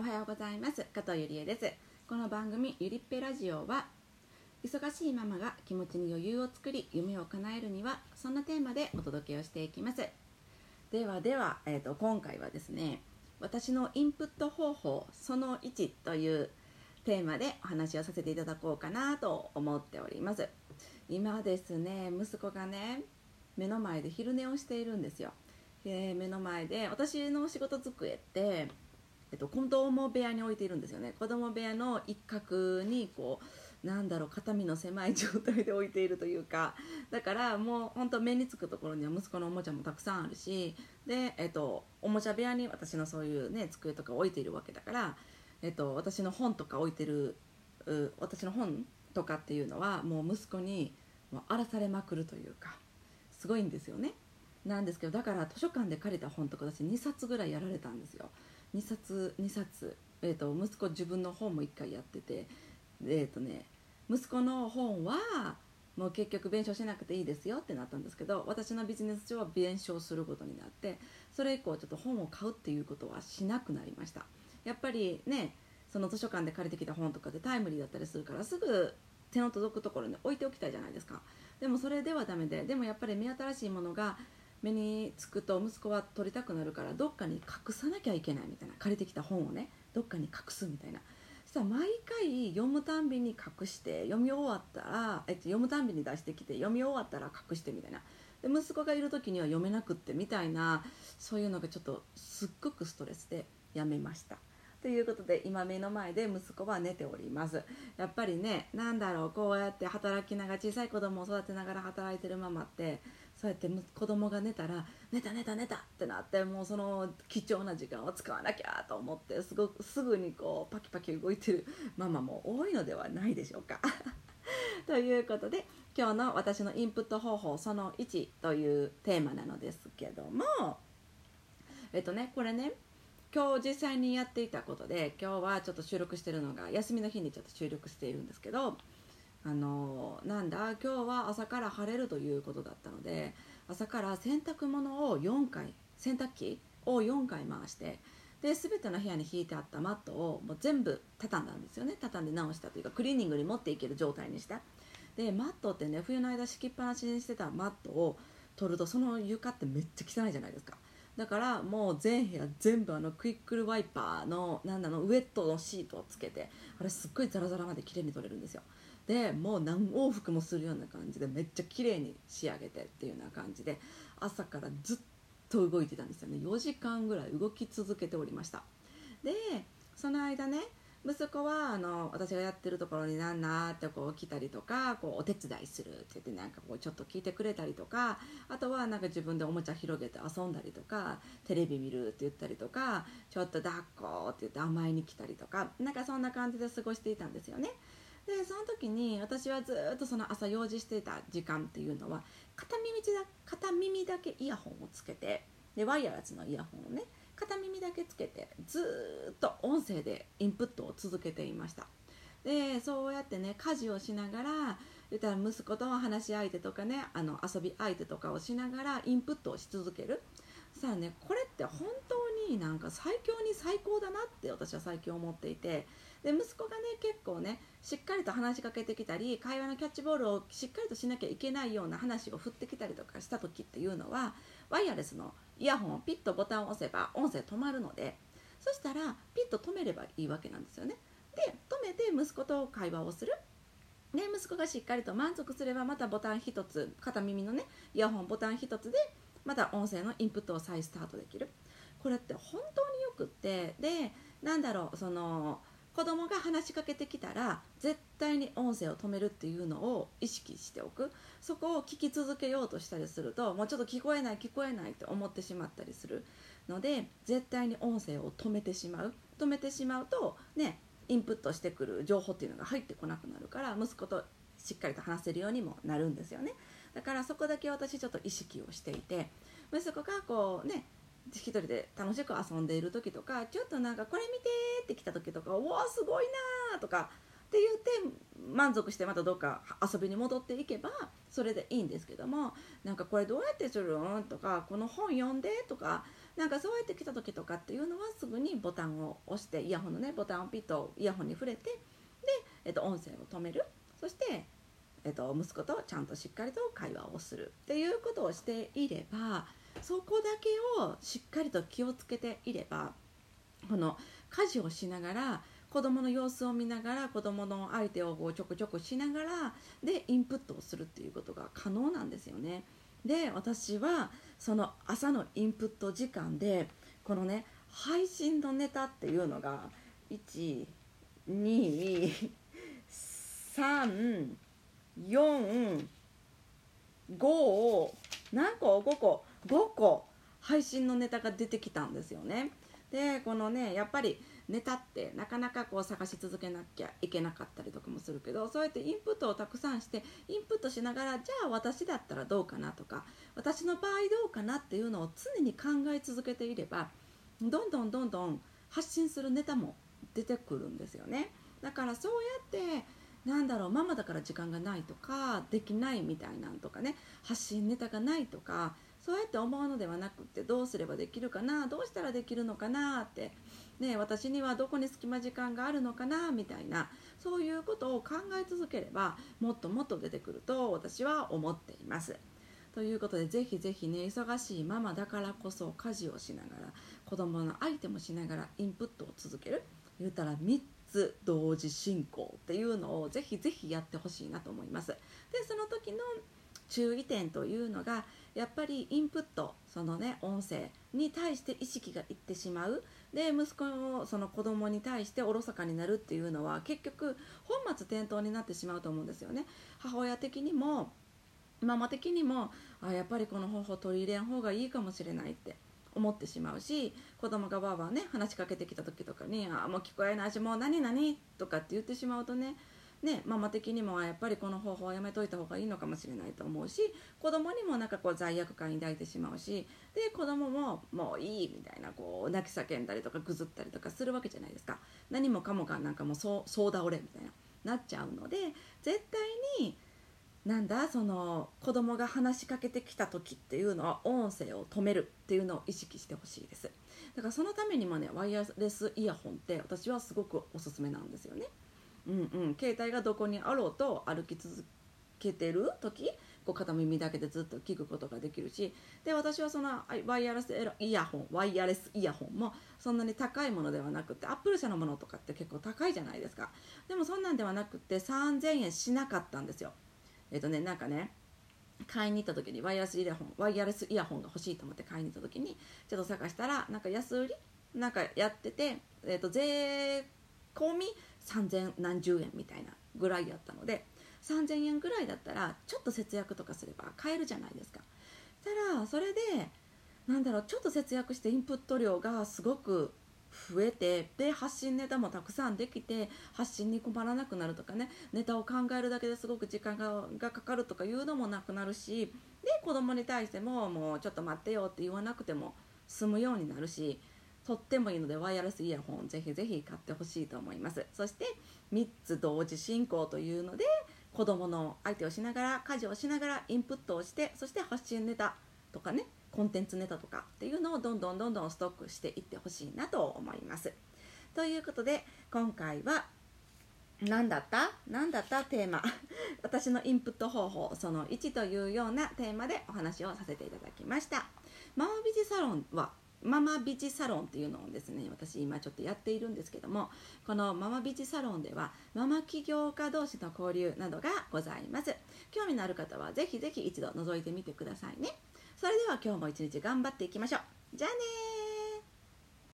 おはようございます。加藤ゆりえです。この番組ゆりっぺラジオは忙しいママが気持ちに余裕を作り夢を叶えるにはそんなテーマでお届けをしていきます。ではでは、えーと、今回はですね私のインプット方法その1というテーマでお話をさせていただこうかなと思っております。今ですね息子がね目の前で昼寝をしているんですよ。で目の前で私の仕事机ってえっと、子供部屋に置いているんですよね。子供部屋の一角にこうなんだろう肩身の狭い状態で置いているというか。だからもう本当目につくところには息子のおもちゃもたくさんあるしで、えっと、おもちゃ部屋に私のそういうね机とか置いているわけだから、えっと、私の本とか置いてる私の本とかっていうのはもう息子にもう荒らされまくるというかすごいんですよね。なんですけどだから図書館で借りた本とか私2冊ぐらいやられたんですよ。2冊2冊、えーと、息子自分の本も1回やってて。えっ、ー、とね息子の本はもう結局弁償しなくていいですよってなったんですけど私のビジネス上は弁償することになってそれ以降ちょっと本を買うっていうことはしなくなりました。やっぱりねその図書館で借りてきた本とかでタイムリーだったりするからすぐ手の届くところに置いておきたいじゃないですか。でもそれではダメででもやっぱり目新しいものが目につくと息子は取りたくなるからどっかに隠さなきゃいけないみたいな借りてきた本をねどっかに隠すみたいな。そしたら毎回読むたんびに隠して読み終わったら、えっと、読むたんびに出してきて読み終わったら隠してみたいな。で息子がいる時には読めなくってみたいなそういうのがちょっとすっごくストレスでやめました。ということで今目の前で息子は寝ております。やっぱりね何だろうこうやって働きながら小さい子供を育てながら働いてるママってそうやって子供が寝たら寝た寝た寝たってなってもうその貴重な時間を使わなきゃと思ってすごくすぐにこうパキパキ動いてるママも多いのではないでしょうか。ということで今日の私のインプット方法その1というテーマなのですけどもえっとねこれね今日実際にやっていたことで今日はちょっと収録してるのが休みの日にちょっと収録しているんですけどあのなんだ今日は朝から晴れるということだったので朝から洗濯物を4回洗濯機を4回回してで全ての部屋に引いてあったマットをもう全部畳んだんですよね。畳んで直したというかクリーニングに持っていける状態にしてでマットってね冬の間敷きっぱなしにしてたマットを取るとその床ってめっちゃ汚いじゃないですか。だからもう全部屋全部あのクイックルワイパーのなんだのウエットのシートをつけてあれすっごいザラザラまで綺麗に取れるんですよ。でもう何往復もするような感じでめっちゃ綺麗に仕上げてっていうような感じで朝からずっと動いてたんですよね4時間ぐらい動き続けておりましたでその間ね息子はあの私がやってるところになんなってこう来たりとかこうお手伝いするって言ってなんかこうちょっと聞いてくれたりとかあとはなんか自分でおもちゃ広げて遊んだりとかテレビ見るって言ったりとかちょっと抱っこって言って甘えに来たりとかなんかそんな感じで過ごしていたんですよね。でその時に私はずっとその朝用事してた時間っていうのは片耳だ片耳だけイヤホンをつけてでワイヤレスのイヤホンをね片耳だけつけてずっと音声でインプットを続けていました。でそうやってね家事をしながら言ったら息子との話し相手とかねあの遊び相手とかをしながらインプットをし続ける。さあねこれって本当になんか最強に最高だなって私は最近思っていて。で息子がね結構ねしっかりと話しかけてきたり会話のキャッチボールをしっかりとしなきゃいけないような話を振ってきたりとかした時っていうのはワイヤレスのイヤホンをピッとボタンを押せば音声止まるのでそしたらピッと止めればいいわけなんですよね。で止めて息子と会話をする。で息子がしっかりと満足すればまたボタン1つ片耳のねイヤホンボタン1つでまた音声のインプットを再スタートできる。これって本当によくってでなんだろうその子供が話しかけてきたら絶対に音声を止めるっていうのを意識しておく。そこを聞き続けようとしたりするともうちょっと聞こえない聞こえないって思ってしまったりするので絶対に音声を止めてしまう。止めてしまうとねインプットしてくる情報っていうのが入ってこなくなるから息子としっかりと話せるようにもなるんですよね。だからそこだけ私ちょっと意識をしていて息子がこうね一人で楽しく遊んでいる時とかちょっとなんかこれ見てって来た時とか「おおすごいな」とかって言って満足してまたどっか遊びに戻っていけばそれでいいんですけどもなんかこれどうやってするんとかこの本読んでとかなんかそうやって来た時とかっていうのはすぐにボタンを押してイヤホンのねボタンをピッとイヤホンに触れてで、えっと、音声を止める。そして、えっと、息子とちゃんとしっかりと会話をする。っていうことをしていればそこだけをしっかりと気をつけていればこの家事をしながら子供の様子を見ながら子供の相手をこうちょくちょくしながらでインプットをするっていうことが可能なんですよね。で私はその朝のインプット時間でこのね配信のネタっていうのが12345何個5個5個配信のネタが出てきたんですよね。でこのねやっぱりネタってなかなかこう探し続けなきゃいけなかったりとかもするけどそうやってインプットをたくさんしてインプットしながらじゃあ私だったらどうかなとか私の場合どうかなっていうのを常に考え続けていればどんどんどんどん発信するネタも出てくるんですよねだからそうやってなんだろうママだから時間がないとかできないみたいなんとかね発信ネタがないとかそうやって思うのではなくってどうすればできるかなどうしたらできるのかなって、ね、私にはどこに隙間時間があるのかなみたいなそういうことを考え続ければもっともっと出てくると私は思っています。ということでぜひぜひね忙しいママだからこそ家事をしながら子供の相手もしながらインプットを続ける言うたら3つ同時進行っていうのをぜひぜひやってほしいなと思います。でその時の注意点というのがやっぱりインプットそのね音声に対して意識がいってしまうで息子のその子供に対しておろそかになるっていうのは結局本末転倒になってしまうと思うんですよね母親的にもママ的にもあやっぱりこの方法取り入れん方がいいかもしれないって思ってしまうし子供がわーわーね話しかけてきた時とかに「あもう聞こえないしもう何何?」とかって言ってしまうとねね、ママ的にもやっぱりこの方法はやめといた方がいいのかもしれないと思うし子供にもなんかこう罪悪感抱いてしまうしで子供ももういいみたいなこう泣き叫んだりとかぐずったりとかするわけじゃないですか。何もかもがなんかもうそうそう倒れみたいななっちゃうので絶対になんだその子供が話しかけてきた時っていうのは音声を止めるっていうのを意識してほしいです。だからそのためにもねワイヤレスイヤホンって私はすごくおすすめなんですよね。うんうん、携帯がどこにあろうと歩き続けてる時こう片耳だけでずっと聞くことができるしで私はそのワイヤレスイヤホンワイヤレスイヤホンもそんなに高いものではなくてアップル社のものとかって結構高いじゃないですか。でもそんなんではなくて3000円しなかったんですよ。えっ、とねなんかね買いに行った時にワイヤレスイヤホンワイヤレスイヤホンが欲しいと思って買いに行った時にちょっと探したらなんか安売りなんかやってて、えー、と税込み3000何十円みたいなぐらいやったので3000円ぐらいだったらちょっと節約とかすれば買えるじゃないですか。たらそれでなんだろうちょっと節約してインプット量がすごく増えてで発信ネタもたくさんできて発信に困らなくなるとかねネタを考えるだけですごく時間ががかかるとかいうのもなくなるしで子供に対してももうちょっと待ってよって言わなくても済むようになるしとってもいいのでワイヤレスイヤホンぜひぜひ買ってほしいと思います。そして3つ同時進行というので子供の相手をしながら家事をしながらインプットをしてそして発信ネタとかねコンテンツネタとかっていうのをどんどんどんどんストックしていってほしいなと思います。ということで今回は何だった？何だったテーマ？私のインプット方法その1というようなテーマでお話をさせていただきました。ママビジサロンはママビチサロンっていうのをですね私今ちょっとやっているんですけどもこのママビチサロンではママ起業家同士の交流などがございます。興味のある方はぜひぜひ一度覗いてみてくださいね。それでは今日も一日頑張っていきましょう。じゃあね